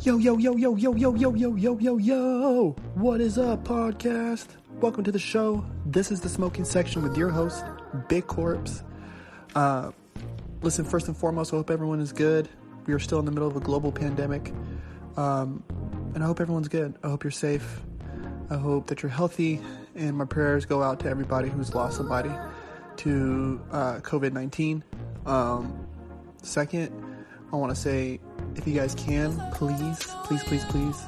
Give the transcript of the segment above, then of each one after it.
Yo, yo, yo, yo, yo, yo, yo, yo, yo, yo, yo. What is up, podcast? Welcome to the show. This is the smoking section with your host, Big Corpse. Uh, listen, first and foremost, I hope everyone is good. We are still in the middle of a global pandemic. Um, and I hope everyone's good. I hope you're safe. I hope that you're healthy. And my prayers go out to everybody who's lost somebody to uh, COVID 19. Um, second, I want to say if you guys can, please, please, please, please,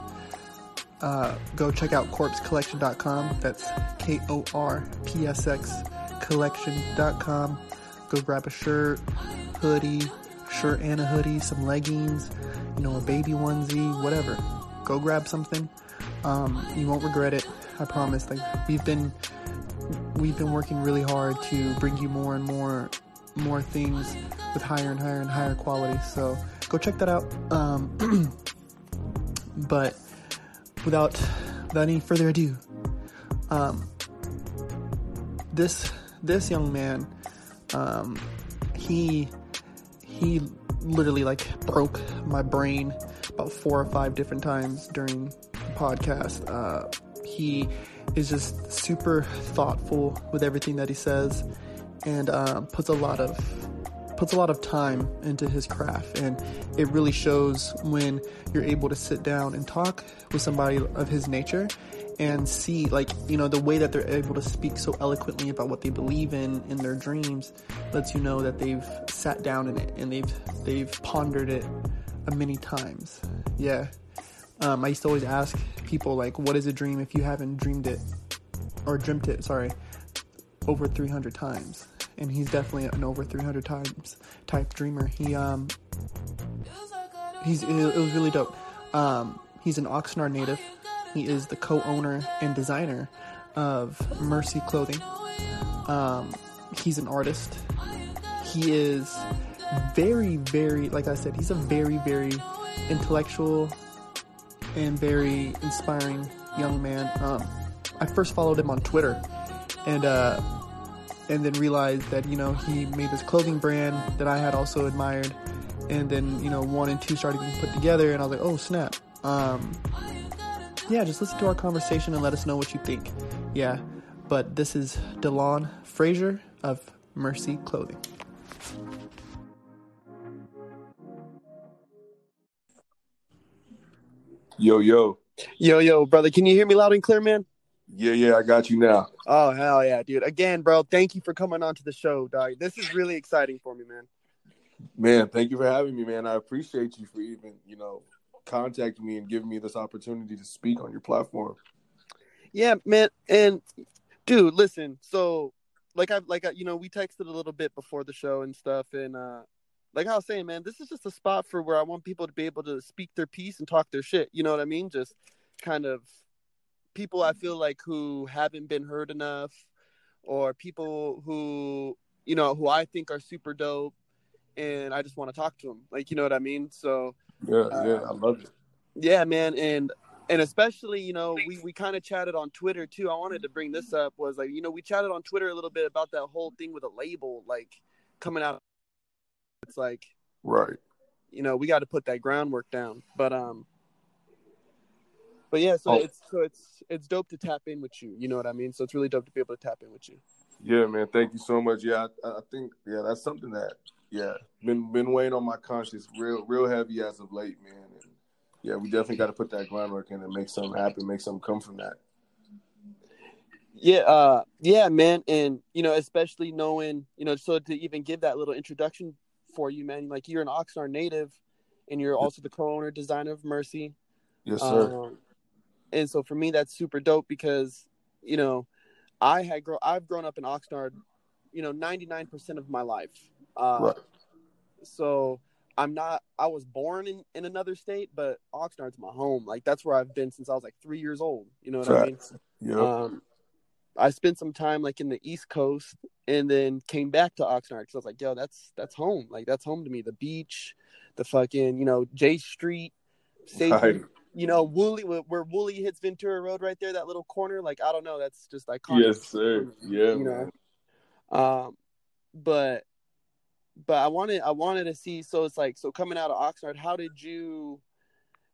uh, go check out corpsecollection.com. That's K O R P S X collection.com. Go grab a shirt, hoodie, shirt and a hoodie, some leggings, you know, a baby onesie, whatever. Go grab something. Um, you won't regret it. I promise. Like we've been, we've been working really hard to bring you more and more, more things with higher and higher and higher quality. So go check that out. Um, but without without any further ado, um, this this young man, um, he he literally like broke my brain about four or five different times during the podcast. Uh, he is just super thoughtful with everything that he says and uh, puts a lot of puts a lot of time into his craft and it really shows when you're able to sit down and talk with somebody of his nature and see like you know the way that they're able to speak so eloquently about what they believe in in their dreams lets you know that they've sat down in it and they've they've pondered it many times. Yeah. Um, i used to always ask people like what is a dream if you haven't dreamed it or dreamt it sorry over 300 times and he's definitely an over 300 times type dreamer. He um he's it, was really dope. Um, he's an Oxnard native. He is the co-owner and designer of Mercy Clothing. Um, he's an artist. He is very, very, like I said, he's a very, very intellectual and very inspiring young man. Um, I first followed him on Twitter, and uh, and then realized that you know he made this clothing brand that I had also admired, and then you know one and two started being put together, and I was like, oh snap. Um, yeah, just listen to our conversation and let us know what you think. Yeah, but this is Delon Frazier of Mercy Clothing. Yo, yo. Yo, yo, brother, can you hear me loud and clear, man? Yeah, yeah, I got you now. Oh hell yeah, dude! Again, bro, thank you for coming on to the show, dog. This is really exciting for me, man. Man, thank you for having me, man. I appreciate you for even, you know, contacting me and giving me this opportunity to speak on your platform. Yeah, man, and dude, listen. So, like I, like I, you know, we texted a little bit before the show and stuff, and uh, like I was saying, man, this is just a spot for where I want people to be able to speak their piece and talk their shit. You know what I mean? Just kind of people I feel like who haven't been heard enough, or people who you know who I think are super dope, and I just want to talk to them. Like you know what I mean? So yeah, yeah, I love it. Yeah, man, and and especially you know we we kind of chatted on Twitter too. I wanted to bring this up was like you know we chatted on Twitter a little bit about that whole thing with a label like coming out. It's like right. You know we got to put that groundwork down, but um but yeah, so oh. it's so it's it's dope to tap in with you. You know what I mean? So it's really dope to be able to tap in with you. Yeah, man. Thank you so much. Yeah, I, I think yeah, that's something that yeah been been weighing on my conscience real real heavy as of late, man. And yeah, we definitely got to put that groundwork in and make something happen, make something come from that. Yeah, uh, yeah, man, and you know, especially knowing, you know, so to even give that little introduction for you, man, like you're an Oxnard native, and you're also the co-owner designer of Mercy. Yes, sir. Um, and so for me that's super dope because you know i had grow i've grown up in oxnard you know 99% of my life. Uh, right. so i'm not i was born in, in another state but oxnard's my home. Like that's where i've been since i was like three years old. You know what Facts. i mean? Yeah um, i spent some time like in the east coast and then came back to oxnard because i was like yo that's that's home. Like that's home to me. The beach the fucking you know j street Safety, you know, Wooley where Wooley hits Ventura Road right there, that little corner. Like I don't know, that's just iconic. Yes, sir. Yeah, you know. Um, but but I wanted I wanted to see. So it's like so coming out of Oxnard, how did you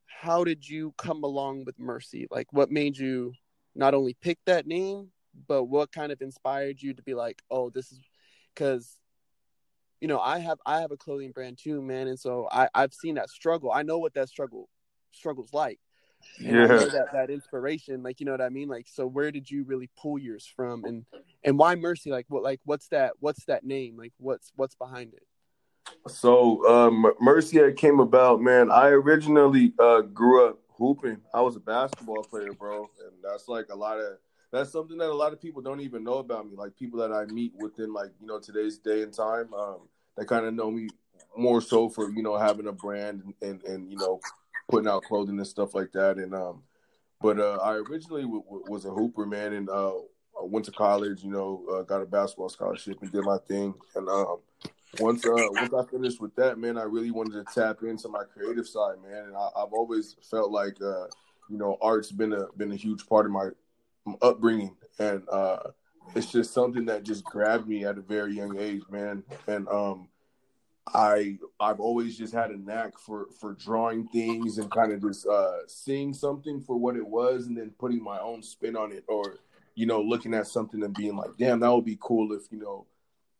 how did you come along with Mercy? Like, what made you not only pick that name, but what kind of inspired you to be like, oh, this is because you know I have I have a clothing brand too, man, and so I I've seen that struggle. I know what that struggle struggles like. And yeah. that that inspiration, like you know what I mean. Like, so where did you really pull yours from, and and why Mercy? Like, what like what's that? What's that name? Like, what's what's behind it? So um, Mercy came about, man. I originally uh, grew up hooping. I was a basketball player, bro, and that's like a lot of that's something that a lot of people don't even know about me. Like people that I meet within like you know today's day and time, um, that kind of know me more so for you know having a brand and, and, and you know putting out clothing and stuff like that. And um, but uh, I originally w- w- was a hooper, man, and uh, I went to college. You know, uh, got a basketball scholarship and did my thing. And um, once uh, once I finished with that, man, I really wanted to tap into my creative side, man. And I, have always felt like uh, you know, art's been a been a huge part of my upbringing, and uh, it's just something that just grabbed me at a very young age, man. And um, I I've always just had a knack for for drawing things and kind of just uh, seeing something for what it was, and then putting my own spin on it, or you know, looking at something and being like, damn, that would be cool if you know,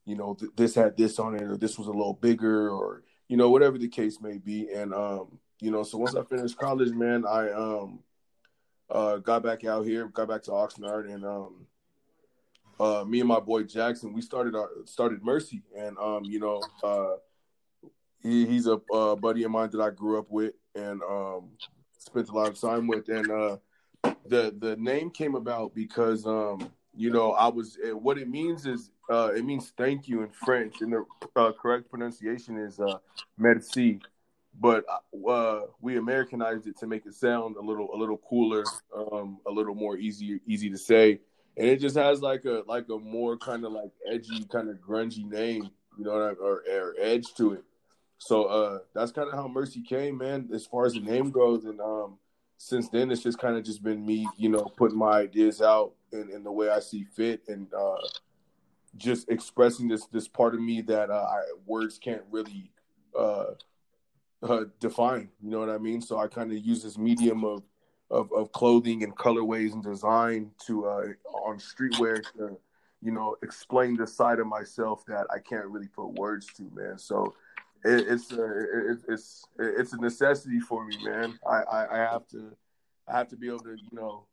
you know, th- this had this on it, or this was a little bigger, or you know, whatever the case may be. And um, you know, so once I finished college, man, I um uh, got back out here, got back to Oxnard, and um, uh, me and my boy Jackson, we started our started Mercy, and um, you know, uh, he, he's a uh, buddy of mine that I grew up with and um, spent a lot of time with, and uh, the the name came about because um, you know I was what it means is uh, it means thank you in French, and the uh, correct pronunciation is uh, merci. But uh, we Americanized it to make it sound a little a little cooler, um, a little more easy easy to say, and it just has like a like a more kind of like edgy kind of grungy name, you know, or, or edge to it. So uh, that's kind of how Mercy came, man. As far as the name goes, and um, since then it's just kind of just been me, you know, putting my ideas out in, in the way I see fit, and uh, just expressing this this part of me that uh, I, words can't really uh, uh, define. You know what I mean? So I kind of use this medium of, of, of clothing and colorways and design to uh, on streetwear to you know explain the side of myself that I can't really put words to, man. So it, it's a it, it's it's a necessity for me, man. I, I, I have to I have to be able to you know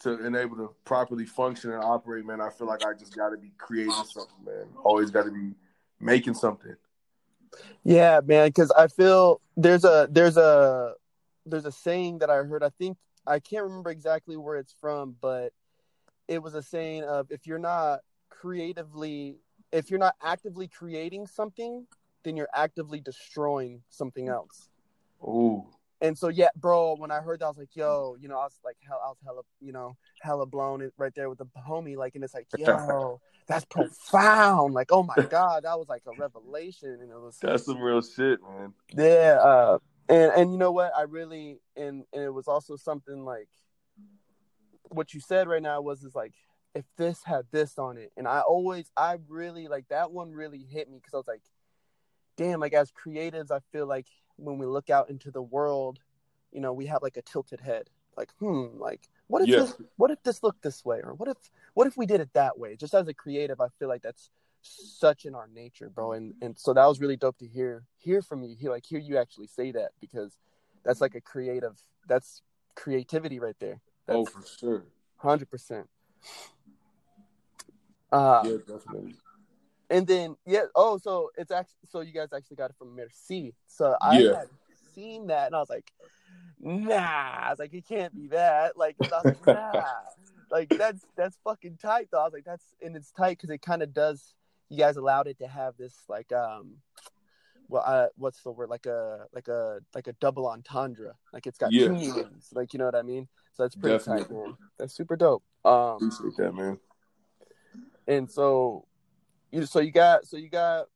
to enable to properly function and operate, man. I feel like I just got to be creating something, man. Always got to be making something. Yeah, man, because I feel there's a there's a there's a saying that I heard. I think I can't remember exactly where it's from, but it was a saying of if you're not creatively if you're not actively creating something, then you're actively destroying something else. Ooh. And so yeah, bro, when I heard that, I was like, yo, you know, I was like, hell, I was hella, you know, hella blown right there with the homie, like, and it's like, yo, that's profound. Like, oh my god, that was like a revelation, and it was that's some real shit, man. Yeah, uh, and and you know what, I really, and and it was also something like what you said right now was is like if this had this on it, and I always, I really like that one really hit me because I was like, damn, like as creatives, I feel like when we look out into the world, you know, we have like a tilted head. Like, hmm, like what if this what if this looked this way? Or what if what if we did it that way? Just as a creative, I feel like that's such in our nature, bro. And and so that was really dope to hear hear from you. Hear like hear you actually say that because that's like a creative that's creativity right there. That's oh for sure. Hundred percent. Uh yeah, definitely and then yeah, oh, so it's actually so you guys actually got it from Merci. So I yeah. had seen that and I was like, nah. I was like, it can't be that. Like, I was like, nah. like that's that's fucking tight though. I was like, that's and it's tight because it kind of does. You guys allowed it to have this like um, well, uh, what's the word? Like a like a like a double entendre. Like it's got yeah. two meanings. Like you know what I mean. So that's pretty Definitely. tight, man. That's super dope. Um, Appreciate that, man. And so you so you got so you got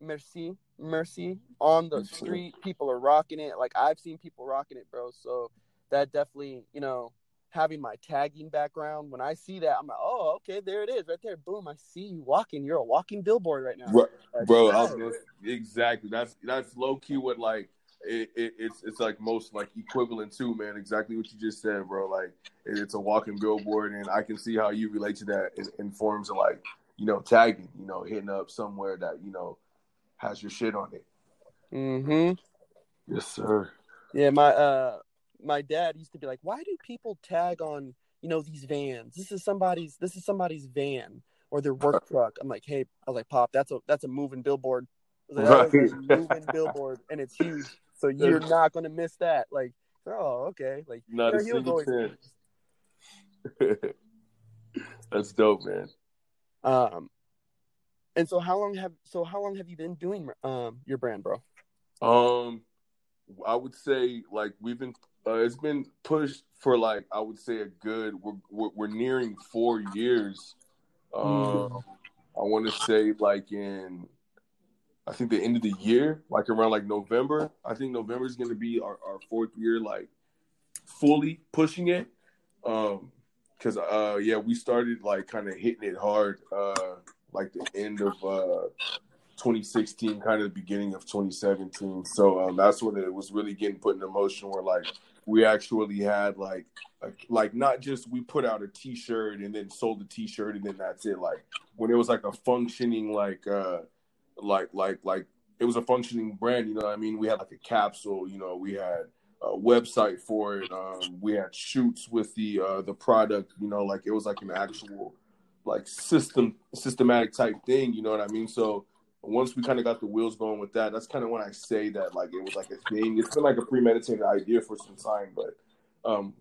Mercy Mercy on the street. People are rocking it. Like I've seen people rocking it, bro. So that definitely, you know, having my tagging background, when I see that, I'm like, oh, okay, there it is, right there. Boom, I see you walking. You're a walking billboard right now, right, bro. Exactly. That's that's low key what like it, it, it's it's like most like equivalent to man, exactly what you just said, bro. Like it, it's a walking billboard, and I can see how you relate to that in, in forms of like you know tagging, you know, hitting up somewhere that you know has your shit on it. Mm-hmm. Yes, sir. Yeah, my uh my dad used to be like, "Why do people tag on you know these vans? This is somebody's this is somebody's van or their work truck." I'm like, "Hey," I was like, "Pop, that's a that's a moving billboard." Like, "That is a Right. moving billboard, and it's huge, so you're not gonna miss that." Like, oh, okay, like Not yeah, a single always- chance. That's dope, man. Um, and so how long have so how long have you been doing um your brand, bro? Um, I would say like we've been. Uh, it's been pushed for like I would say a good. We're we're, we're nearing four years. Um, Mhm. I want to say like in, I think the end of the year, like around like November. I think November is going to be our, our fourth year, like fully pushing it. Um, because uh, yeah, we started like kind of hitting it hard, uh, like the end of uh 2016, kind of the beginning of 2017. So um, that's when it was really getting put in motion. Where like we actually had like a, like not just we put out a T-shirt and then sold the T-shirt and then that's it. Like when it was like a functioning like uh like like like it was a functioning brand. You know what I mean? We had like a capsule. You know, we had website for it. Um, we had shoots with the uh, the product. You know, like it was like an actual like system systematic type thing. You know what I mean? So once we kind of got the wheels going with that, that's kind of when I say that like it was like a thing. It's been like a premeditated idea for some time, but um,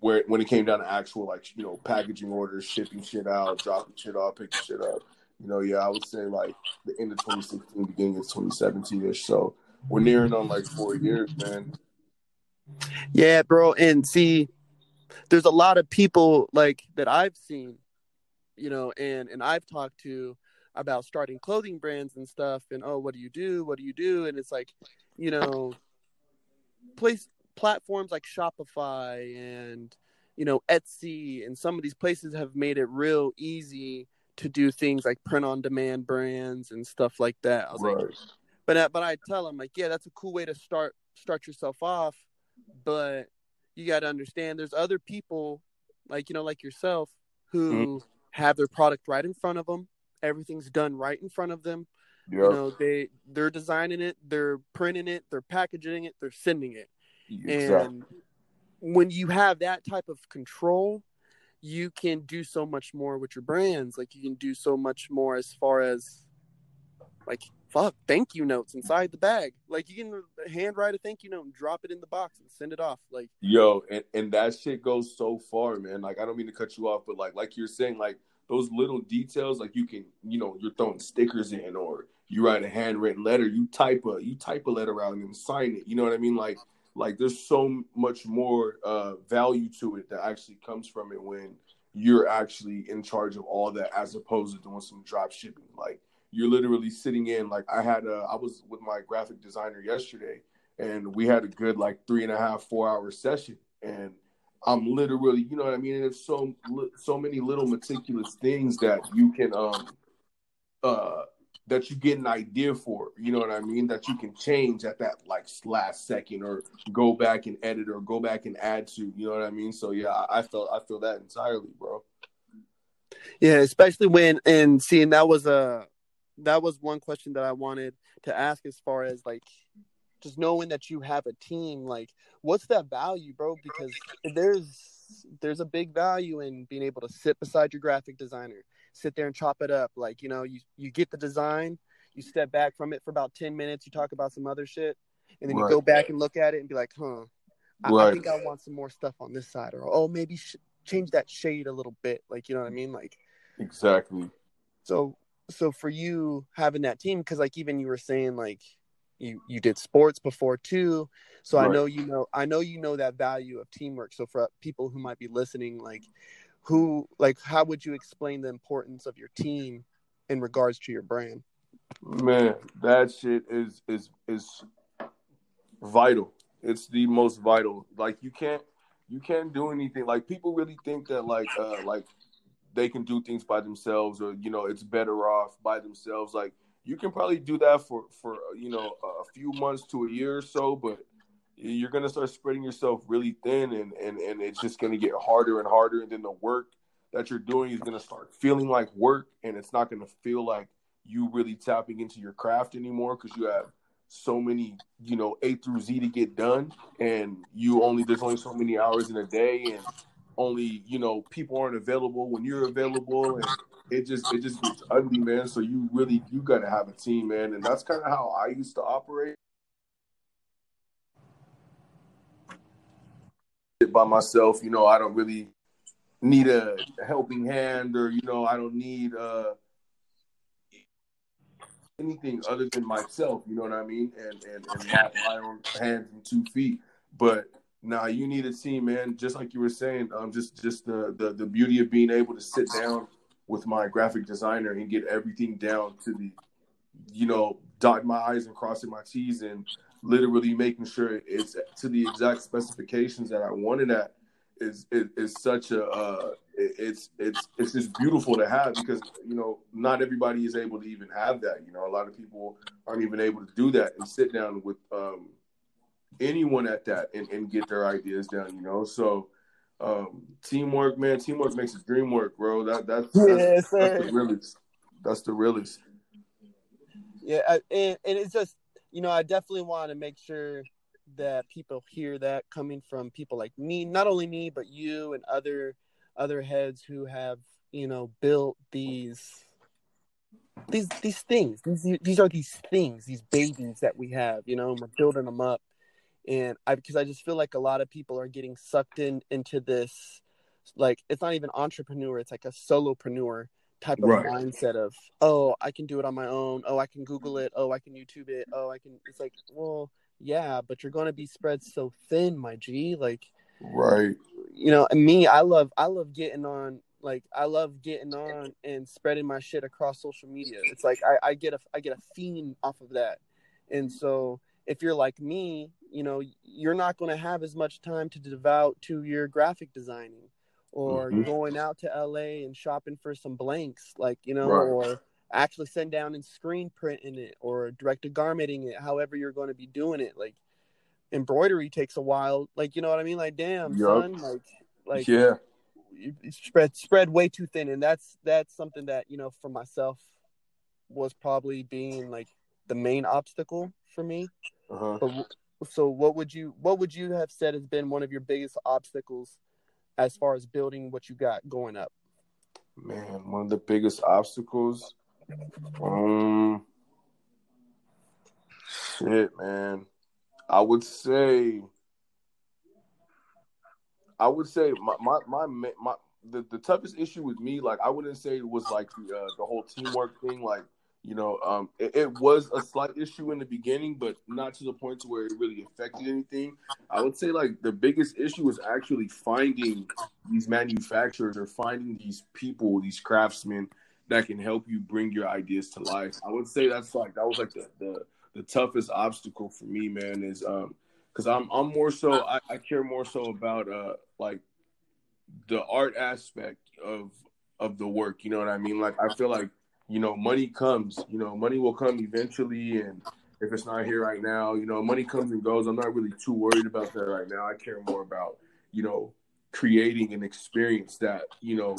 where when it came down to actual like you know packaging orders, shipping shit out, dropping shit off, picking shit up, you know, yeah, I would say like the end of 2016, beginning of 2017 ish. So we're nearing on like four years, man. Yeah, bro. And see, there's a lot of people like that I've seen, you know, and and I've talked to about starting clothing brands and stuff. And oh, what do you do? What do you do? And it's like, you know, place platforms like Shopify and you know Etsy and some of these places have made it real easy to do things like print on demand brands and stuff like that. I was like, but uh, but I tell them like, yeah, that's a cool way to start start yourself off, but you got to understand there's other people like you know like yourself who mm-hmm. have their product right in front of them. Everything's done right in front of them. Yeah. You know, they they're designing it, they're printing it, they're packaging it, they're sending it. exactly. And when you have that type of control, you can do so much more with your brands. Like you can do so much more as far as like fuck thank you notes inside the bag. Like you can handwrite a thank you note and drop it in the box and send it off. Like Yo, and, and that shit goes so far, man. Like I don't mean to cut you off, but like like you're saying, like those little details, like you can, you know, you're throwing stickers in, or you write a handwritten letter, you type a you type a letter out and sign it. You know what I mean? Like like there's so much more uh value to it that actually comes from it when you're actually in charge of all that as opposed to doing some drop shipping. Like you're literally sitting in like I had uh I was with my graphic designer yesterday and we had a good like three and a half, four hour session. And I'm literally, you know what I mean? And it's so so many little meticulous things that you can um uh that you get an idea for, you know what I mean? That you can change at that like last second or go back and edit or go back and add to, you know what I mean? So yeah, I, I felt I feel that entirely, bro. Yeah, especially when and seeing that was a that was one question that I wanted to ask as far as like just knowing that you have a team, like what's that value, bro? Because there's there's a big value in being able to sit beside your graphic designer, sit there and chop it up. Like, you know, you you get the design, you step back from it for about ten minutes, you talk about some other shit, and then you go back and look at it and be like, huh, I, I think I want some more stuff on this side, or oh, maybe sh- change that shade a little bit. Like, you know what I mean? Like, Exactly. so so for you having that team, because like even you were saying like you you did sports before too, so I know you know I know you know that value of teamwork. So for people who might be listening, like who like how would you explain the importance of your team in regards to your brand? Man, that shit is is is vital. It's the most vital. Like you can't you can't do anything. Like people really think that like uh like they can do things by themselves or you know it's better off by themselves. Like you can probably do that for for you know a few months to a year or so, but you're gonna start spreading yourself really thin, and and and it's just gonna get harder and harder, and then the work that you're doing is gonna start feeling like work, and it's not gonna feel like you really tapping into your craft anymore because you have so many, you know, A through Z to get done, and you only there's only so many hours in a day, and only you know people aren't available when you're available, and it just it just gets ugly, man. So you really you got to have a team, man, and that's kind of how I used to operate. By myself, you know, I don't really need a helping hand, or you know, I don't need uh anything other than myself. You know what I mean? And and, and my, my own hands and two feet. But now you need a team, man. Just like you were saying, um, just just the, the the beauty of being able to sit down with my graphic designer and get everything down to the, you know, dot my i's and crossing my t's and literally making sure it's to the exact specifications that I wanted at is such a uh, it's it's it's just beautiful to have because you know not everybody is able to even have that. You know, a lot of people aren't even able to do that and sit down with um, anyone at that and, and get their ideas down. You know, so um, teamwork, man, teamwork makes the dream work, bro. That that's that's, yes, that's the realest. That's the realest. Yeah, and and it's just you know I definitely want to make sure that people hear that coming from people like me, not only me but you and other other heads who have you know built these these these things. These these are these things, these babies that we have. You know, and we're building them up, and I because I just feel like a lot of people are getting sucked in into this. Like it's not even entrepreneur; it's like a solopreneur type of right. mindset of oh i can do it on my own oh i can google it oh i can youtube it oh i can it's like well yeah but you're going to be spread so thin my g like right you know me i love i love getting on like I love getting on and spreading my shit across social media. It's like I, I get a I get a theme off of that. And so if you're like me, you know, you're not going to have as much time to devote to your graphic designing or mm-hmm. going out to LA and shopping for some blanks, like, you know, right. or actually send down and screen printing it or direct to garmenting it, however you're going to be doing it. Like embroidery takes a while. Like, you know what I mean? Like, damn, yep. son, like, like, yeah spread spread way too thin, and that's that's something that you know for myself was probably being like the main obstacle for me. Uh-huh. But, so what would you what would you have said has been one of your biggest obstacles as far as building what you got going up? Man, one of the biggest obstacles. Um, shit, man. I would say I would say my my my, my the, the toughest issue with me, like I wouldn't say it was like the uh, the whole teamwork thing. Like you know, um, it, it, was a slight issue in the beginning, but not to the point to where it really affected anything. I would say like the biggest issue was actually finding these manufacturers or finding these people, these craftsmen that can help you bring your ideas to life. I would say that's like that was like the the, the toughest obstacle for me, man. Is um because I'm I'm more so I, I care more so about uh like the art aspect of of the work. You know what I mean? Like I feel like you know money comes. You know money will come eventually, and if it's not here right now, you know money comes and goes. I'm not really too worried about that right now. I care more about you know creating an experience that you know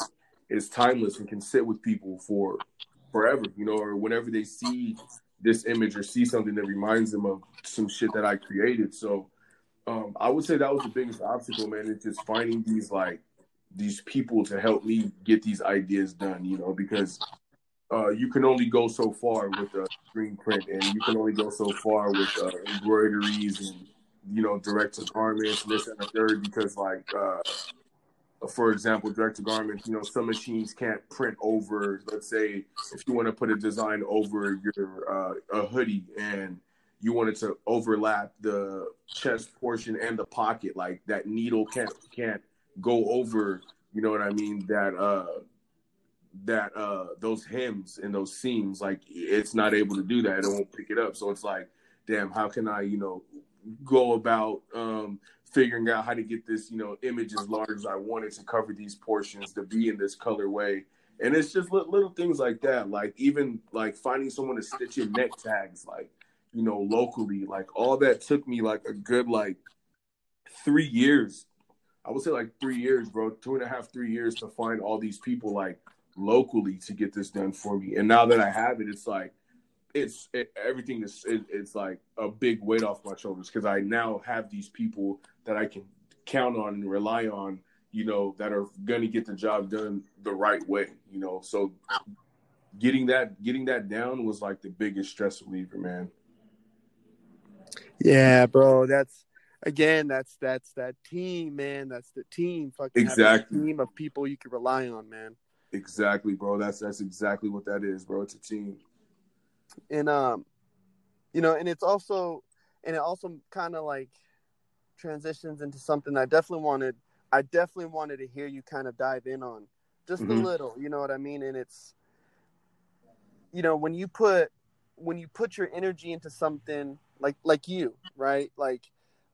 is timeless and can sit with people for forever. You know, or whenever they see this image or see something that reminds them of some shit that I created. So um, I would say that was the biggest obstacle, man. It's just finding these like these people to help me get these ideas done. You know, because uh, you can only go so far with a screen print, and you can only go so far with uh, embroideries and you know direct to garments, this and the third. Because like uh, for example, direct to garments, you know, some machines can't print over, let's say, if you want to put a design over your uh, a hoodie and you wanted to overlap the chest portion and the pocket, like that needle can't can't go over, you know what I mean? That uh that uh those hems and those seams, like it's not able to do that. It won't pick it up. So it's like, damn, how can I, you know, go about um figuring out how to get this, you know, image as large as I wanted to cover these portions to be in this colorway and it's just little, little things like that. Like even like finding someone to stitch your neck tags, like you know, locally. Like all that took me like a good like three years. I would say like three years, bro. Two and a half, three years to find all these people like locally to get this done for me. And now that I have it, it's like it's it, everything is it, it's like a big weight off my shoulders because I now have these people that I can count on and rely on you know, that are going to get the job done the right way, you know. So getting that getting that down was like the biggest stress reliever, man. Yeah, bro, that's again, that's that's that team, man. That's the team. Fucking exactly team of people you can rely on, man. Exactly, bro. That's that's exactly what that is, bro. It's a team. And um, you know, and it's also and it also kind of like transitions into something I definitely wanted I definitely wanted to hear you kind of dive in on just mm-hmm. a little, you know what I mean? And it's you know, when you put when you put your energy into something like like you, right? Like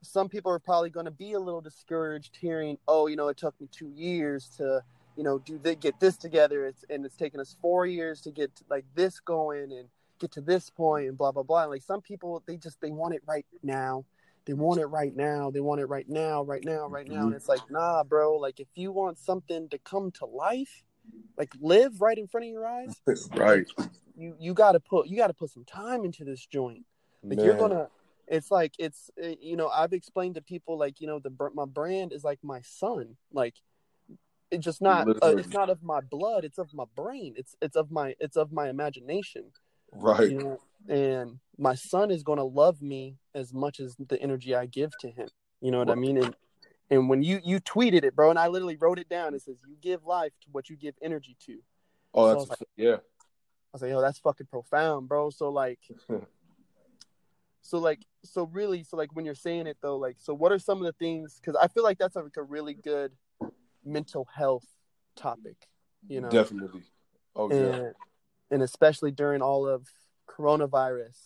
some people are probably going to be a little discouraged hearing, "Oh, you know, it took me 2 years to, you know, do the, get this together. It's and it's taken us 4 years to get like this going and get to this point and blah blah blah." And like some people they just they want it right now they want it right now. They want it right now, right now, right now. And mm-hmm. it's like, nah, bro. Like, if you want something to come to life, like live right in front of your eyes, right? You you got to put you got to put some time into this joint. Like Man. you're gonna. It's like it's eh, you know I've explained to people like you know the my brand is like my son. Like it's just not uh, it's not of my blood. It's of my brain. It's it's of my it's of my imagination. Right. You know? And my son is going to love me as much as the energy I give to him. You know what I mean? And and when you you tweeted it, bro, and I literally wrote it down. It says you give life to what you give energy to. Oh, so that's like, yeah. I was like, yo, that's fucking profound, bro. So like, so like, so really, so like when you're saying it though, like, so what are some of the things? Because I feel like that's like a really good mental health topic. You know, definitely. Oh yeah and especially during all of coronavirus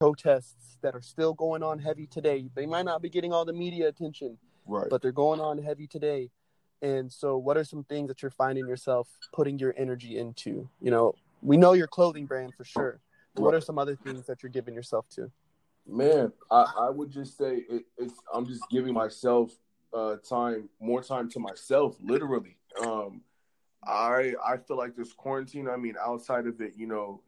protests that are still going on heavy today. They might not be getting all the media attention, right? But they're going on heavy today. And so, what are some things that you're finding yourself putting your energy into? You know, we know your clothing brand for sure. Right. What are some other things that you're giving yourself to? Man, I, I would just say it, it's I'm just giving myself uh, time, more time to myself, literally. Um, I I feel like this quarantine. I mean, outside of it, you know,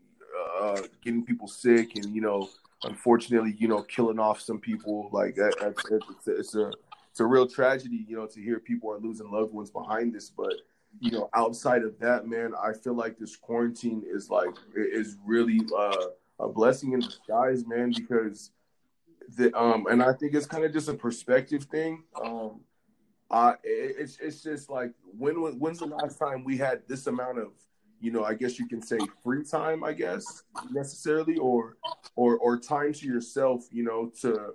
uh, getting people sick and you know, unfortunately, you know, killing off some people. Like it's, it's, it's a it's a real tragedy, you know, to hear people are losing loved ones behind this. But you know, outside of that, man, I feel like this quarantine is like is really uh, a blessing in disguise, man, because the um, and I think it's kind of just a perspective thing. Um, uh, it's it's just like when when's the last time we had this amount of you know I guess you can say free time I guess necessarily or or or time to yourself you know to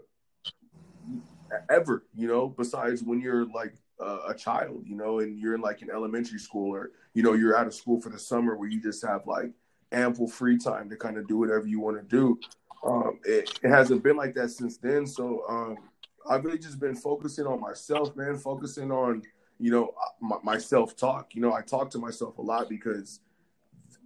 ever you know besides when you're like uh, a child you know and you're in like an elementary school or you know you're out of school for the summer where you just have like ample free time to kind of do whatever you want to do um, it, it hasn't been like that since then so um, I've really just been focusing on myself, man. Focusing on you know my, my self talk. You know, I talk to myself a lot because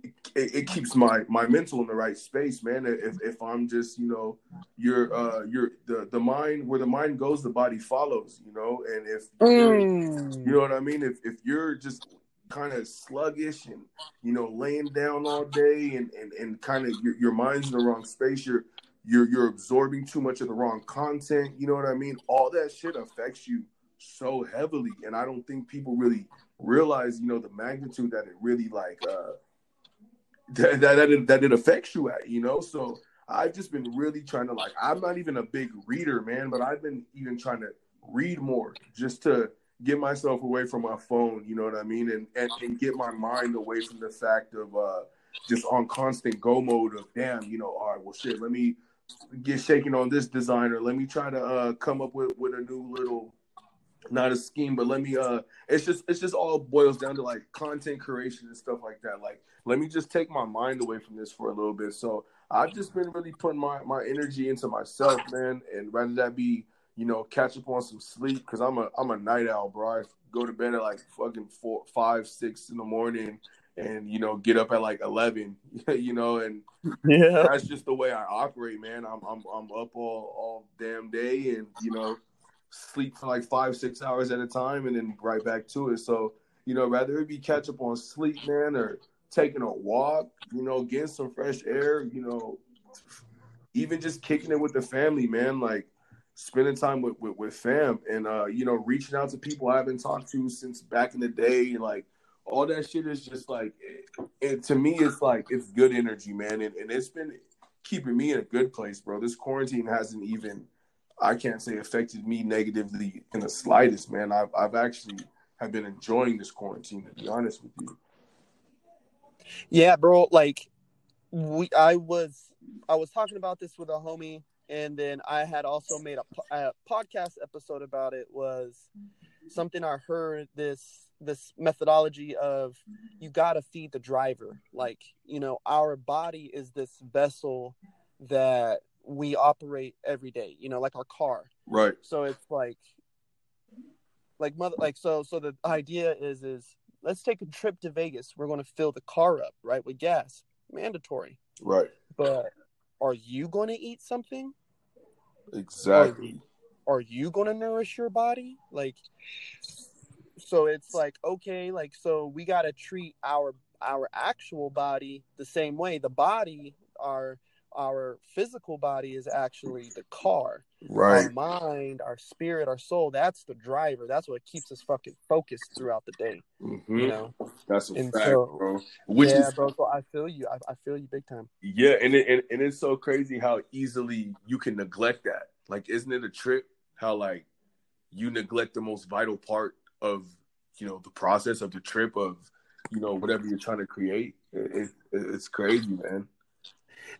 it, it, keeps my my mental in the right space, man. If if I'm just you know you're uh you're the the mind where the mind goes, the body follows. You know, and if mm. you know what I mean. If if you're just kind of sluggish and you know laying down all day and and, and kind of your, your mind's in the wrong space. You're you're you're absorbing too much of the wrong content. You know what i mean? All that shit affects you so heavily. And i don't think people really realize you know the magnitude that it really like uh that that, that, it, that it affects you at you know? So i've just been really trying to like i'm not even a big reader man but i've been even trying to read more just to get myself away from my phone you know what i mean and and, and get my mind away from the fact of uh just on constant go mode of damn you know all right well shit let me get shaking on this designer. Let me try to uh, come up with with a new little not a scheme, but let me uh it's just it's just all boils down to like content creation and stuff like that. Like let me just take my mind away from this for a little bit. So I've just been really putting my my energy into myself, man, and rather that be you know, catch up on some sleep because I'm a I'm a night owl, bro. I go to bed at like fucking four, five, six in the morning, and you know, get up at like eleven, you know, and Yeah. that's just the way I operate, man. I'm I'm I'm up all all damn day, and you know, sleep for like five six hours at a time, and then right back to it. So you know, rather it be catch up on sleep, man, or taking a walk, you know, getting some fresh air, you know, even just kicking it with the family, man, like spending time with, with, with fam and uh, you know, reaching out to people I haven't talked to since back in the day, like all that shit is just like it, to me it's like it's good energy, man, and, and it's been keeping me in a good place, bro. This quarantine hasn't even I can't say affected me negatively in the slightest, man. I've I've actually have been enjoying this quarantine to be honest with you. Yeah, bro. Like we, I was, I was talking about this with a homie, and then I had also made a, a podcast episode about it. Was something I heard this this methodology of you got to feed the driver. Like you know, our body is this vessel that we operate every day. You know, like our car. Right. So it's like, like mother, like so. So the idea is is let's take a trip to Vegas. We're going to fill the car up, right, with gas, mandatory. Right. But are you going to eat something? Exactly. Are you going to nourish your body? Like, so it's like okay, like so we got to treat our our actual body the same way. The body, our our physical body is actually the car. Right. Our mind, our spirit, our soul, that's the driver. That's what keeps us fucking focused throughout the day. Mhm. You know? That's a And fact, so- bro. Which yeah, is bro. So I feel you. I, I feel you big time. yeah, and it, and, and it's so crazy how easily you can neglect that. Like, isn't it a trip how like you neglect the most vital part of you know the process of the trip of you know whatever you're trying to create? It, it, it's crazy, man.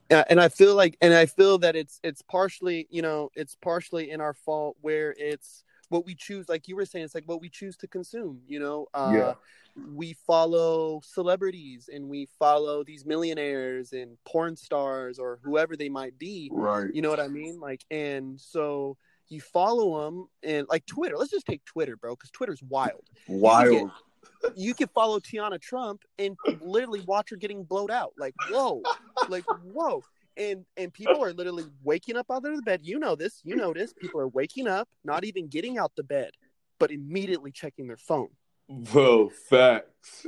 Yeah, and I feel like, and I feel that it's it's partially, you know, it's partially in our fault where it's what we choose. Like you were saying, it's like what we choose to consume. You know, uh, Yeah. we follow celebrities and we follow these millionaires and porn stars or whoever they might be. Right. You know what I mean? Like, and so you follow them and like Twitter. Let's just take Twitter, bro, because Twitter's wild. Wild. You could follow Teanna Trump and literally watch her getting blowed out. Like, whoa, like whoa. And and people are literally waking up out of the bed. You know this. You know this. People are waking up, not even getting out the bed, but immediately checking their phone. Bro, facts.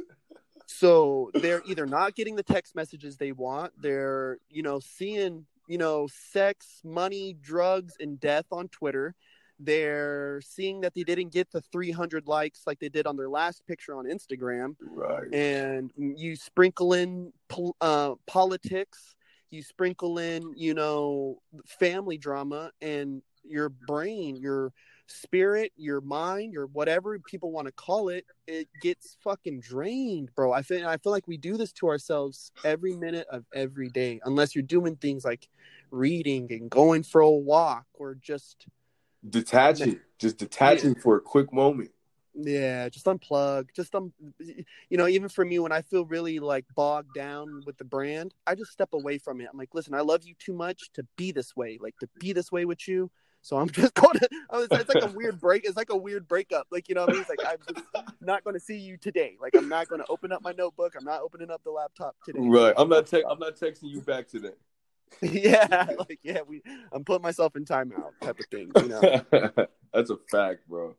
So they're either not getting the text messages they want, they're, you know, seeing, you know, sex, money, drugs, and death on Twitter. They're seeing that they didn't get the 300 likes like they did on their last picture on Instagram. Right. And you sprinkle in pol- uh, politics, you sprinkle in, you know, family drama, and your brain, your spirit, your mind, your whatever people want to call it, it gets fucking drained, bro. I feel I feel like we do this to ourselves every minute of every day, unless you're doing things like reading and going for a walk or just Detaching. Just detaching for a quick moment. yeah, just unplug, just um, you know, even for me when I feel really like bogged down with the brand, I just step away from it. I'm like, listen, I love you too much to be this way, like to be this way with you. So I'm just going to. It's, like a weird break. It's like a weird breakup. Like you know, what I mean, it's like I'm just not going to see you today. Like I'm not going to open up my notebook. I'm not opening up the laptop today. Right. I'm not. Te- I'm not texting you back today. yeah, like yeah, we. I'm putting myself in timeout, type of thing. You know. That's a fact, bro.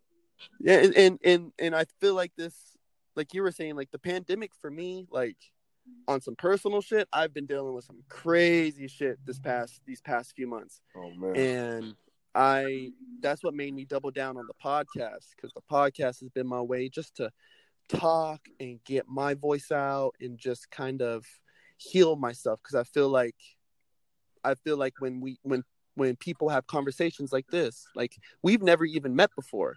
Yeah, and, and and and I feel like this, like you were saying, like the pandemic for me, like on some personal shit, I've been dealing with some crazy shit this past these past few months, Oh man. and I that's what made me double down on the podcast because the podcast has been my way just to talk and get my voice out and just kind of heal myself because I feel like I feel like when we when when people have conversations like this, like we've never even met before.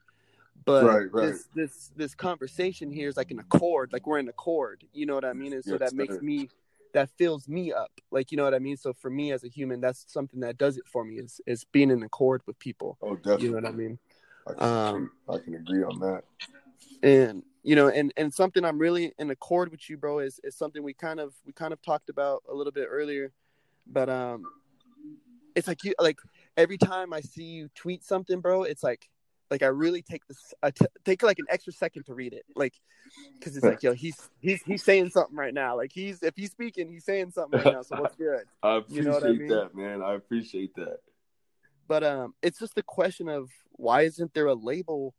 But Right, right. this this this conversation here is like an accord, like we're in accord. You know what I mean? And so Yes, that makes me that fills me up. Like you know what I mean? So for me as a human, that's something that does it for me is is being in accord with people. oh, definitely. You know what I mean? I can, Um, I can agree on that. and you know and and something i'm really in accord with you bro is is something we kind of we kind of talked about a little bit earlier but um it's like you like every time I see you tweet something, bro, it's like like I really take this I t- take like an extra second to read it, like because it's like yo he's he's he's saying something right now. Like he's if he's speaking, he's saying something right now. So what's good? I appreciate You know what I mean? that, man. I appreciate that. But um, it's just a question of why isn't there a label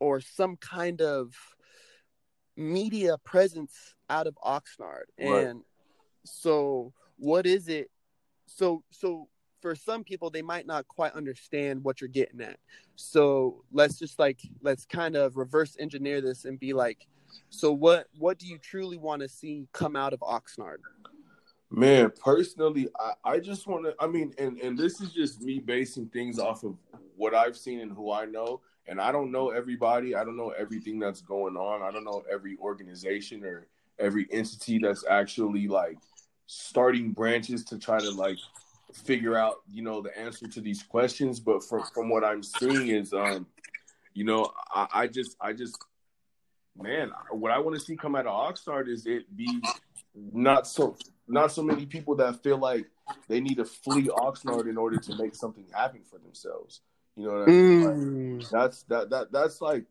or some kind of media presence out of Oxnard? Right. And so, what is it? So, so for some people, they might not quite understand what you're getting at. So let's just like let's kind of reverse engineer this and be like, so what? What do you truly want to see come out of Oxnard? Man, personally, I, I just want to. I mean, and and this is just me basing things off of what I've seen and who I know. And I don't know everybody. I don't know everything that's going on. I don't know every organization or every entity that's actually like starting branches to try to like figure out, you know, the answer to these questions. But from from what I'm seeing is, um, you know, I, I just, I just, man, what I want to see come out of Oxnard is it be not so not so many people that feel like they need to flee Oxnard in order to make something happen for themselves. You know what I mean? Like, Mm. that's that that that's like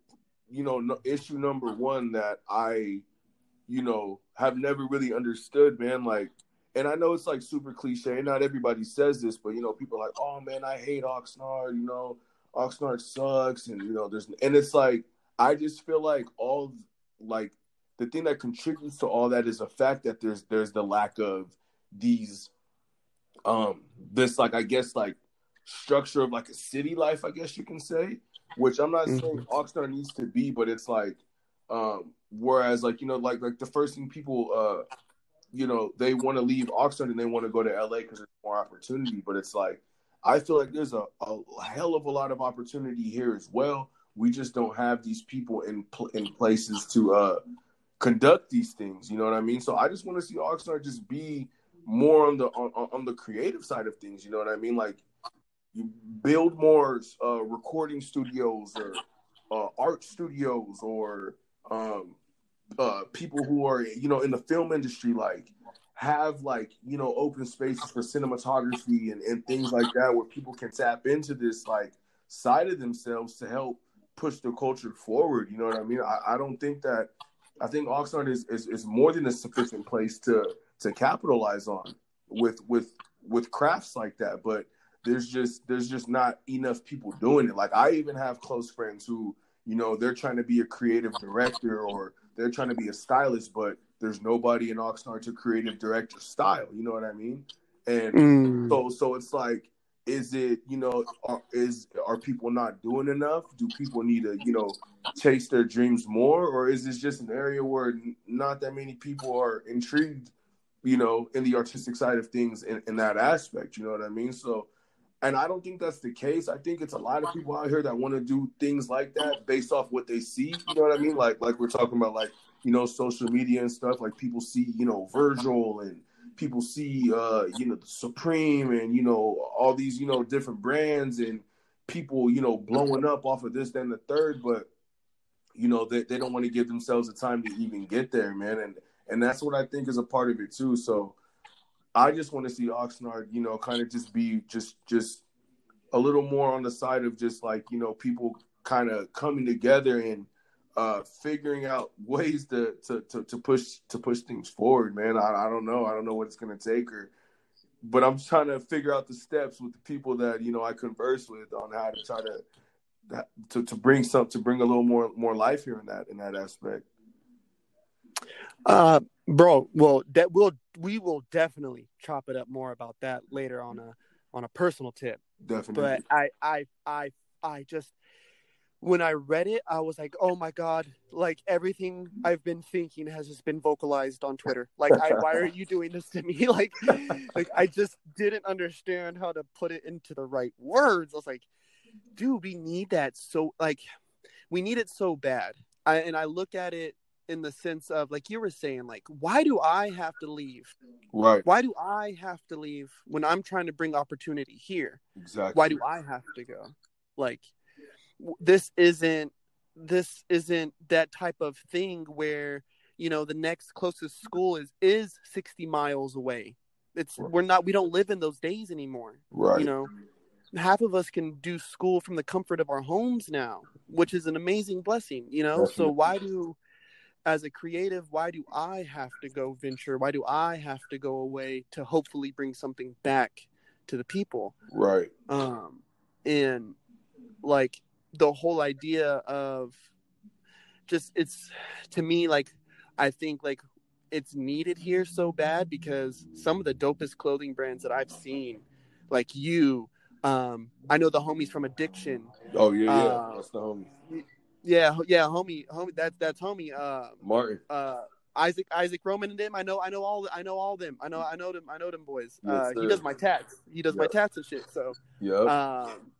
you know no, issue number one that I you know have never really understood, man. Like, and I know it's like super cliche. And not everybody says this, but you know, people are like, oh man, I hate Oxnard. You know, Oxnard sucks, and you know, there's and it's like I just feel like all like the thing that contributes to all that is the fact that there's there's the lack of these um this like I guess like structure of like a city life, I guess you can say, which I'm not saying Mhm. Oxnard needs to be, but it's like um whereas like you know like like the first thing people uh you know they want to leave Oxnard and they want to go to LA because there's more opportunity, but it's like I feel like there's a, a hell of a lot of opportunity here as well. We just don't have these people in pl- in places to uh conduct these things. You know what I mean? So I just want to see Oxnard just be more on the on, on the creative side of things. You know what I mean? Like you build more uh, recording studios or uh, art studios or um, uh, people who are you know in the film industry like have like you know open spaces for cinematography and, and things like that where people can tap into this like side of themselves to help push the culture forward you know what i mean? I, I don't think that i think oxnard is, is is more than a sufficient place to to capitalize on with with with crafts like that but there's just there's just not enough people doing it. Like i even have close friends who you know they're trying to be a creative director or they're trying to be a stylist but there's nobody in oxnard to creative director style you know what i mean? And Mm. so so it's like is it you know are, is are people not doing enough? Do people need to you know chase their dreams more? Or is this just an area where not that many people are intrigued you know in the artistic side of things in, in that aspect you know what i mean? So and i don't think that's the case. I think it's a lot of people out here that want to do things like that based off what they see you know what i mean? Like like we're talking about like you know social media and stuff like people see you know virgil and people see uh you know supreme and you know all these you know different brands and people you know blowing up off of this then the third but you know they, they don't want to give themselves the time to even get there man. And and that's what i think is a part of it too. So i just want to see oxnard you know kind of just be just just a little more on the side of just like you know people kind of coming together and uh figuring out ways to, to to to push to push things forward man. I, I don't know. I don't know what it's to take or but i'm trying to figure out the steps with the people that you know i converse with on how to try to to, to bring some to bring a little more more life here in that in that aspect Uh, bro, well, that will we will definitely chop it up more about that later on a on a personal tip. definitely But I I I I just when I read it, I was like, oh my god, like everything I've been thinking has just been vocalized on Twitter. Like, I, why are you doing this to me? Like, like I just didn't understand how to put it into the right words. I was like, dude, we need that so like we need it so bad. I, and I look at it in the sense of like you were saying, like, why do I have to leave? right Why do I have to leave when I'm trying to bring opportunity here? exactly Why do I have to go? Like, this isn't this isn't that type of thing where you know the next closest school is is 60 miles away. It's we're not we don't live in those days anymore right you know half of us can do school from the comfort of our homes now, which is an amazing blessing, you know? Definitely. So why do as a creative, why do I have to go venture? Why do I have to go away to hopefully bring something back to the people? Right. Um and like the whole idea of just it's to me like I think like it's needed here so bad because some of the dopest clothing brands that I've seen, like you, um, I know the homies from Addiction. Oh yeah, yeah. Uh, That's the homie. Yeah, yeah, homie, homie. That's that's homie. Uh, Martin. uh, Isaac, Isaac Roman and them. I know, I know all, I know all them. I know, I know them. I know them boys. Yes, uh, he does my tats. He does my Yeah. tats and shit. So, Yep. um,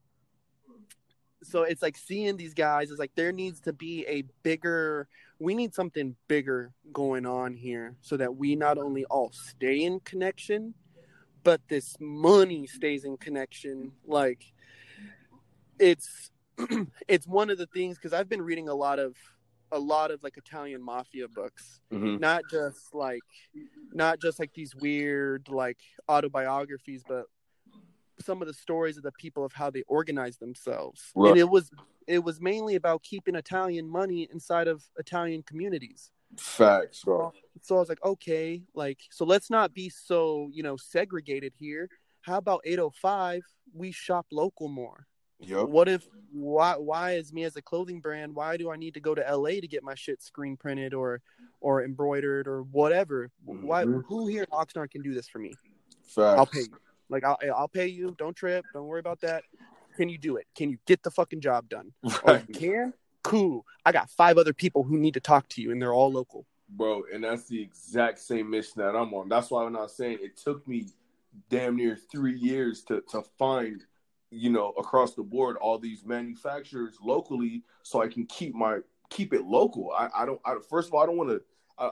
so it's like seeing these guys is like there needs to be a bigger we need something bigger going on here so that we not only all stay in connection but this money stays in connection like it's it's one of the things because i've been reading a lot of a lot of like italian mafia books. Hmm not just like not just like these weird like autobiographies but some of the stories of the people of how they organize themselves. Right. and it was it was mainly about keeping italian money inside of italian communities. Facts, bro. so i was like okay like so let's not be so you know segregated here. How about 805 we shop local more Yep. what if why why is me as a clothing brand why do i need to go to la to get my shit screen printed or or embroidered or whatever? Why Mhm. who here in oxnard can do this for me? Facts. i'll pay you. Like i'll i'll pay you. Don't trip. Don't worry about that. Can you do it? Can you get the fucking job done? Oh you can? Cool. I got five other people who need to talk to you and they're all local. Bro. And that's the exact same mission that I'm on. That's why I'm not saying it took me damn near three years to to find, you know, across the board all these manufacturers locally, so I can keep my keep it local. I, I don't. I, first of all, I don't want to. I,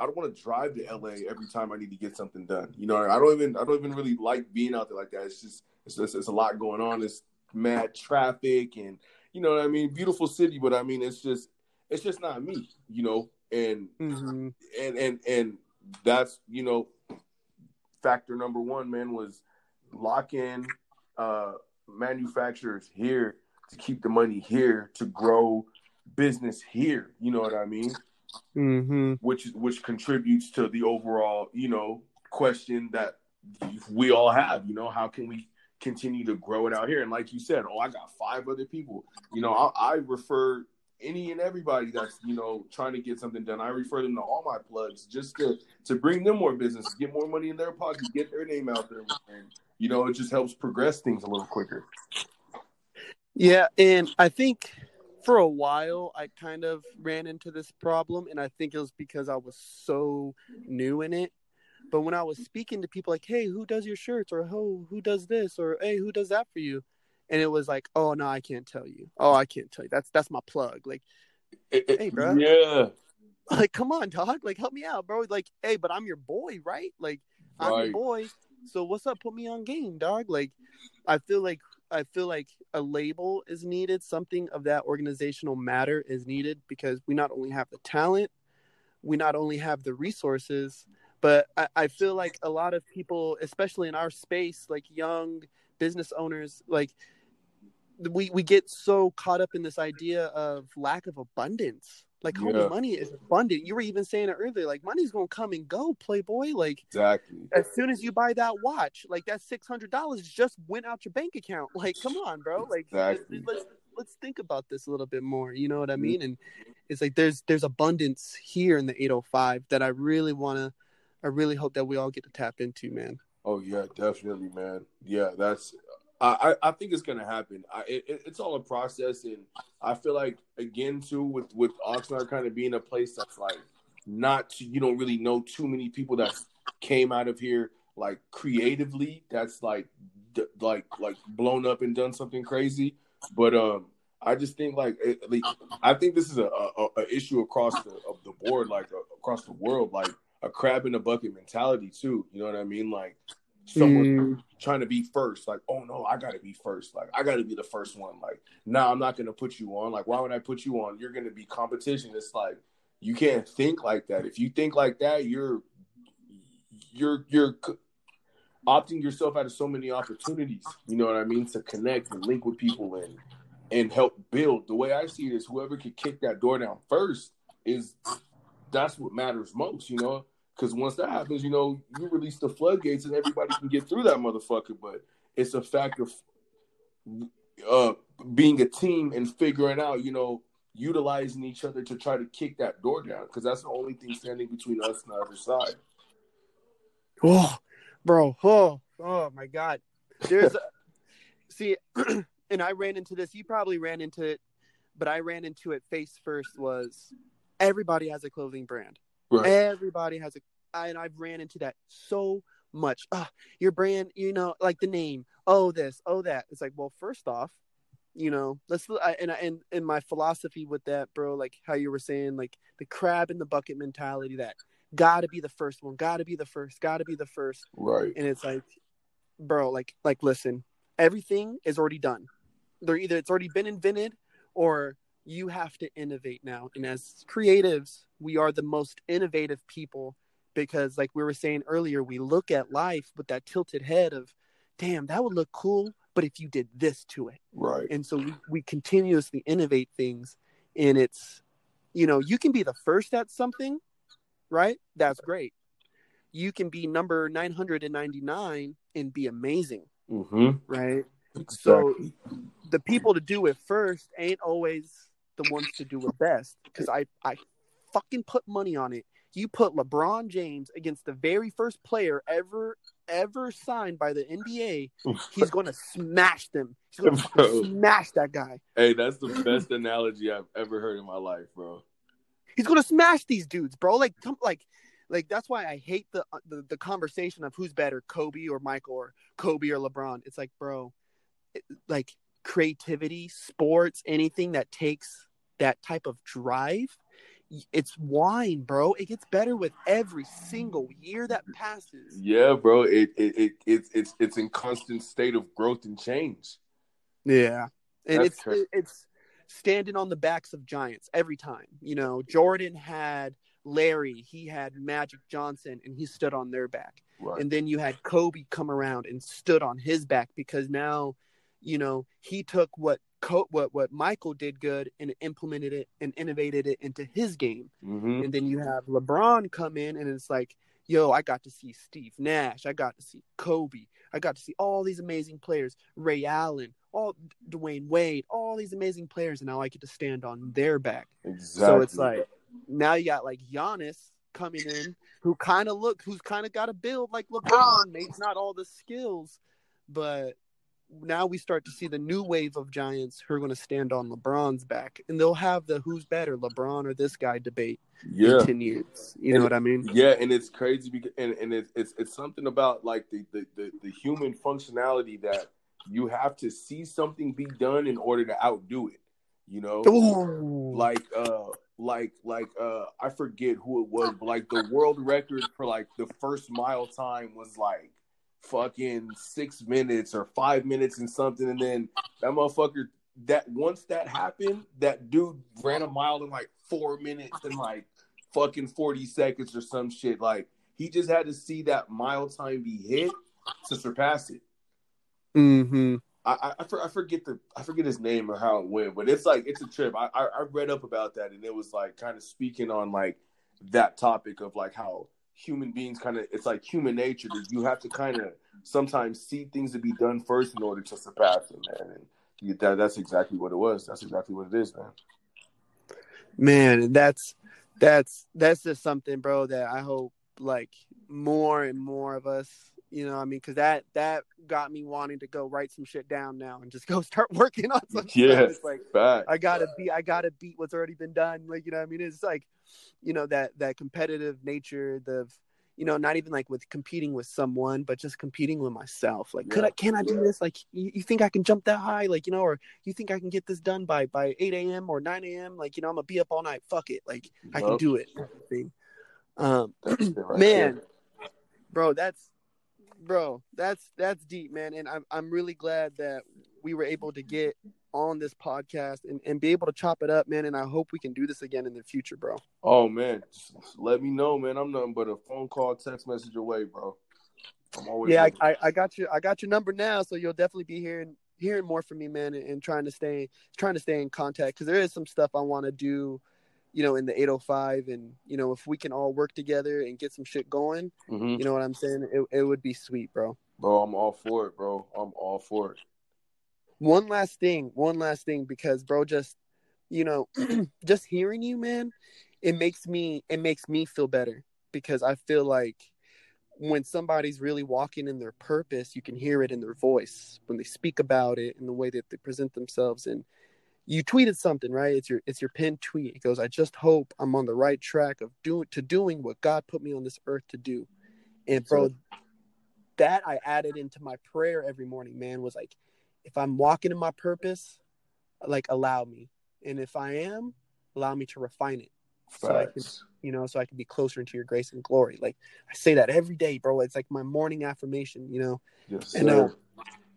I don't want to drive to LA every time I need to get something done. You know, I don't even. I don't even really like being out there like that. It's just. It's just. It's a lot going on. It's mad traffic and you know what I mean. Beautiful city, but I mean, it's just. It's just not me. You know, and mm-hmm. and and and that's you know factor number one man was lock in uh manufacturers here to keep the money here to grow business here you know what i mean? Mm-hmm. which which contributes to the overall you know question that we all have you know how can we continue to grow it out here? And like you said oh i got five other people. You know i, I refer any and everybody that's you know trying to get something done i refer them to all my plugs just to to bring them more business get more money in their pocket get their name out there and you know it just helps progress things a little quicker Yeah, and I think for a while I kind of ran into this problem, and I think it was because I was so new in it. But when I was speaking to people like, "Hey, who does your shirts?" or "Who who does this?" or "Hey, who does that for you?" and it was like, "Oh no, I can't tell you. Oh, I can't tell you. That's that's my plug." Like, Hey, bro. yeah like come on, dog. Like help me out, bro. Like, hey, but I'm your boy, right? Like I'm your boy. So what's up? Put me on game, dog. Like I feel like I feel like a label is needed. Something of that organizational matter is needed because we not only have the talent, we not only have the resources, but I, I feel like a lot of people, especially in our space, like young business owners, like we we get so caught up in this idea of lack of abundance. Like, Yeah. money is abundant. You were even saying it earlier. Like, money's gonna come and go, Playboy. Like, exactly as soon as you buy that watch, like that six hundred dollars just went out your bank account. Like, come on, bro. Like, Exactly. let's, let's think about this a little bit more. You know what I mm-hmm. mean? And it's like there's there's abundance here in the eight hundred five that I really want to. I really hope that we all get to tap into, man. Oh yeah, definitely, man. Yeah, that's. I I think it's gonna happen. I it, it- it's all a process, and I feel like again too with with Oxnard kind of being a place that's like not you don't really know too many people that came out of here like creatively. That's like d- like like blown up and done something crazy. But um, I just think like I think this is a, a, a issue across the of the board, like uh, across the world, like a crab in a bucket mentality too. You know what I mean? Like someone mm. trying to be first, like, oh no, I gotta be first. Like I gotta be the first one. Like, no, I'm not gonna put you on. Like, why would I put you on? You're gonna be competition. It's like you can't think like that. If you think like that, you're you're you're opting yourself out of so many opportunities. You know what I mean? To connect and link with people and and help build. The way I see it is, whoever could kick that door down first is that's what matters most. You know, because once that happens, you know, you release the floodgates and everybody can get through that motherfucker. But it's a fact of uh, being a team and figuring out, you know, utilizing each other to try to kick that door down because that's the only thing standing between us and the other side. Oh, bro. Oh, oh my God. There's, a, see, and I ran into this. You probably ran into it, but I ran into it face first. Was everybody has a clothing brand? Right. Everybody has a, and I've ran into that so much. Oh, your brand, you know, like the name. Oh, this. Oh, that. It's like, well, first off, you know, let's and and and my philosophy with that, bro, like how you were saying, like the crab in the bucket mentality that gotta be the first one, gotta be the first, gotta be the first. Right. And it's like, bro, like like listen, everything is already done. They're either it's already been invented or you have to innovate now. And as creatives, we are the most innovative people because like we were saying earlier, we look at life with that tilted head of, damn, that would look cool, but if you did this to it. Right. And so we, we continuously innovate things and it's you know, you can be the first at something right? That's great. You can be number 999 and be amazing, mm-hmm. right? Exactly. So the people to do it first ain't always the ones to do it best because I, I fucking put money on it. You put LeBron James against the very first player ever ever signed by the NBA, he's going to smash them. He's going to smash that guy. Hey, that's the best analogy I've ever heard in my life, bro. He's gonna smash these dudes, bro. Like, come, like, like that's why I hate the, uh, the, the conversation of who's better, Kobe or Michael or Kobe or LeBron. It's like, bro, it, like creativity, sports, anything that takes that type of drive, it's wine, bro. It gets better with every single year that passes. Yeah, bro. It it, it it's it's it's in constant state of growth and change. Yeah, and That's it's it's standing on the backs of giants every time. You know, Jordan had Larry, he had Magic Johnson, and he stood on their back. Right. And then you had Kobe come around and stood on his back because now, you know, he took what Co- what what Michael did good and implemented it and innovated it into his game. Mm-hmm. And then you have LeBron come in and it's like, yo, I got to see Steve Nash, I got to see Kobe, I got to see all these amazing players, Ray Allen, all Dwyane Wade, all these amazing players, and now I get to stand on their back. Exactly. So it's like now you got like Giannis coming in, who kind of look, who's kind of got a build like LeBron, maybe not all the skills, but now we start to see the new wave of giants who are going to stand on LeBron's back, and they'll have the who's better, LeBron or this guy debate. Yeah, in ten years. You and know what I mean? Yeah, and it's crazy because and, and it's, it's it's something about like the, the the the human functionality that you have to see something be done in order to outdo it. You know, Ooh. like uh, like like uh, I forget who it was, but like the world record for like the first mile time was like fucking six minutes or five minutes and something, and then that motherfucker that once that happened, that dude ran a mile in like four minutes and like fucking forty seconds or some shit. Like he just had to see that mile time be hit to surpass it. Mm-hmm. I, I, I forget the I forget his name or how it went, but it's like it's a trip. I, I, I read up about that and it was like kind of speaking on like that topic of like how human beings kind of it's like human nature that you have to kind of sometimes see things to be done first in order to surpass them, man. And you, that that's exactly what it was. That's exactly what it is, man. Man, that's that's that's just something, bro. That I hope like more and more of us you know, I mean, because that that got me wanting to go write some shit down now and just go start working on some yeah, stuff. It's like fact. I gotta beat I gotta beat what's already been done. Like you know, I mean, it's like, you know, that that competitive nature, the you know, not even like with competing with someone, but just competing with myself. Like, yeah. could I can I do this? Like, you, you, think I can jump that high? Like, you know, or you think I can get this done by by eight a.m. or nine a.m. Like, you know, I'm gonna be up all night. Fuck it. Like, yep. I can do it. Um, right man, there. bro, that's bro, that's that's deep, man. And I'm I'm really glad that we were able to get on this podcast and, and be able to chop it up, man. And I hope we can do this again in the future, bro. Oh man, Just let me know, man. I'm nothing but a phone call, text message away, bro. I'm always yeah. I, I, I got you. I got your number now, so you'll definitely be hearing hearing more from me, man, and, and trying to stay trying to stay in contact because there is some stuff I want to do, you know, in the 805, and you know, if we can all work together and get some shit going, Mhm. you know what I'm saying? It it would be sweet, bro. bro. I'm all for it, bro. I'm all for it. One last thing, one last thing, because bro, just you know, just hearing you, man, it makes me it makes me feel better because I feel like when somebody's really walking in their purpose, you can hear it in their voice when they speak about it in the way that they present themselves. And you tweeted something, right? It's your it's your pinned tweet. It goes, "I just hope I'm on the right track of doing to doing what God put me on this earth to do." And bro, that I added into my prayer every morning. Man, was like, if I'm walking in my purpose, like allow me, and if I am, allow me to refine it. So I can you know, so I can be closer into your grace and glory. Like I say that every day, bro. It's like my morning affirmation, you know. Yes, And, uh,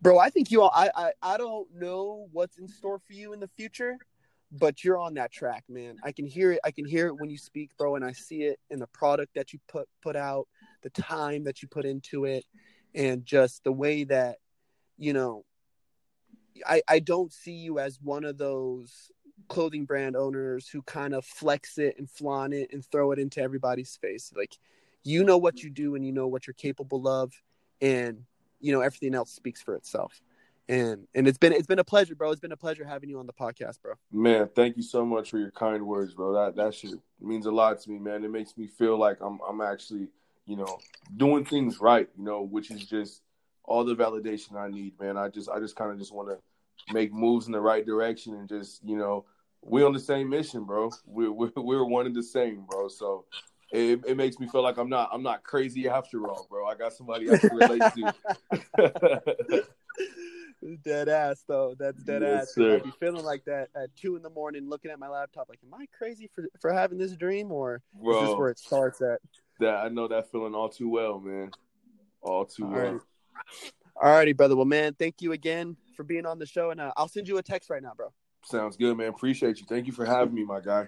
Bro, I think you all I, I I don't know what's in store for you in the future, but you're on that track, man. I can hear it. I can hear it when you speak, bro, and I see it in the product that you put put out, the time that you put into it, and just the way that, you know, I I don't see you as one of those clothing brand owners who kind of flex it and flaunt it and throw it into everybody's face. Like you know what you do and you know what you're capable of and you know everything else speaks for itself. And and it's been it's been a pleasure, bro. It's been a pleasure having you on the podcast, bro. Man, thank you so much for your kind words, bro. That that shit means a lot to me, man. It makes me feel like I'm I'm actually, you know, doing things right, you know, which is just all the validation I need, man. I just I just kind of just want to make moves in the right direction and just, you know, we're on the same mission, bro. We're we're, we're one and the same, bro. So it, it makes me feel like I'm not I'm not crazy after all, bro. I got somebody I can relate to. dead ass though. That's dead Yes, ass. sir. I'd be feeling like that at two in the morning, looking at my laptop, like, am I crazy for for having this dream, or is this bro, where it starts at? that I know that feeling all too well, man. All too All well. right. Alrighty, brother. Well, man, thank you again for being on the show, and uh, I'll send you a text right now, bro. Sounds good, man. Appreciate you. Thank you for having me, my guy.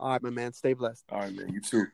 All right, my man. Stay blessed. All right, man. You too.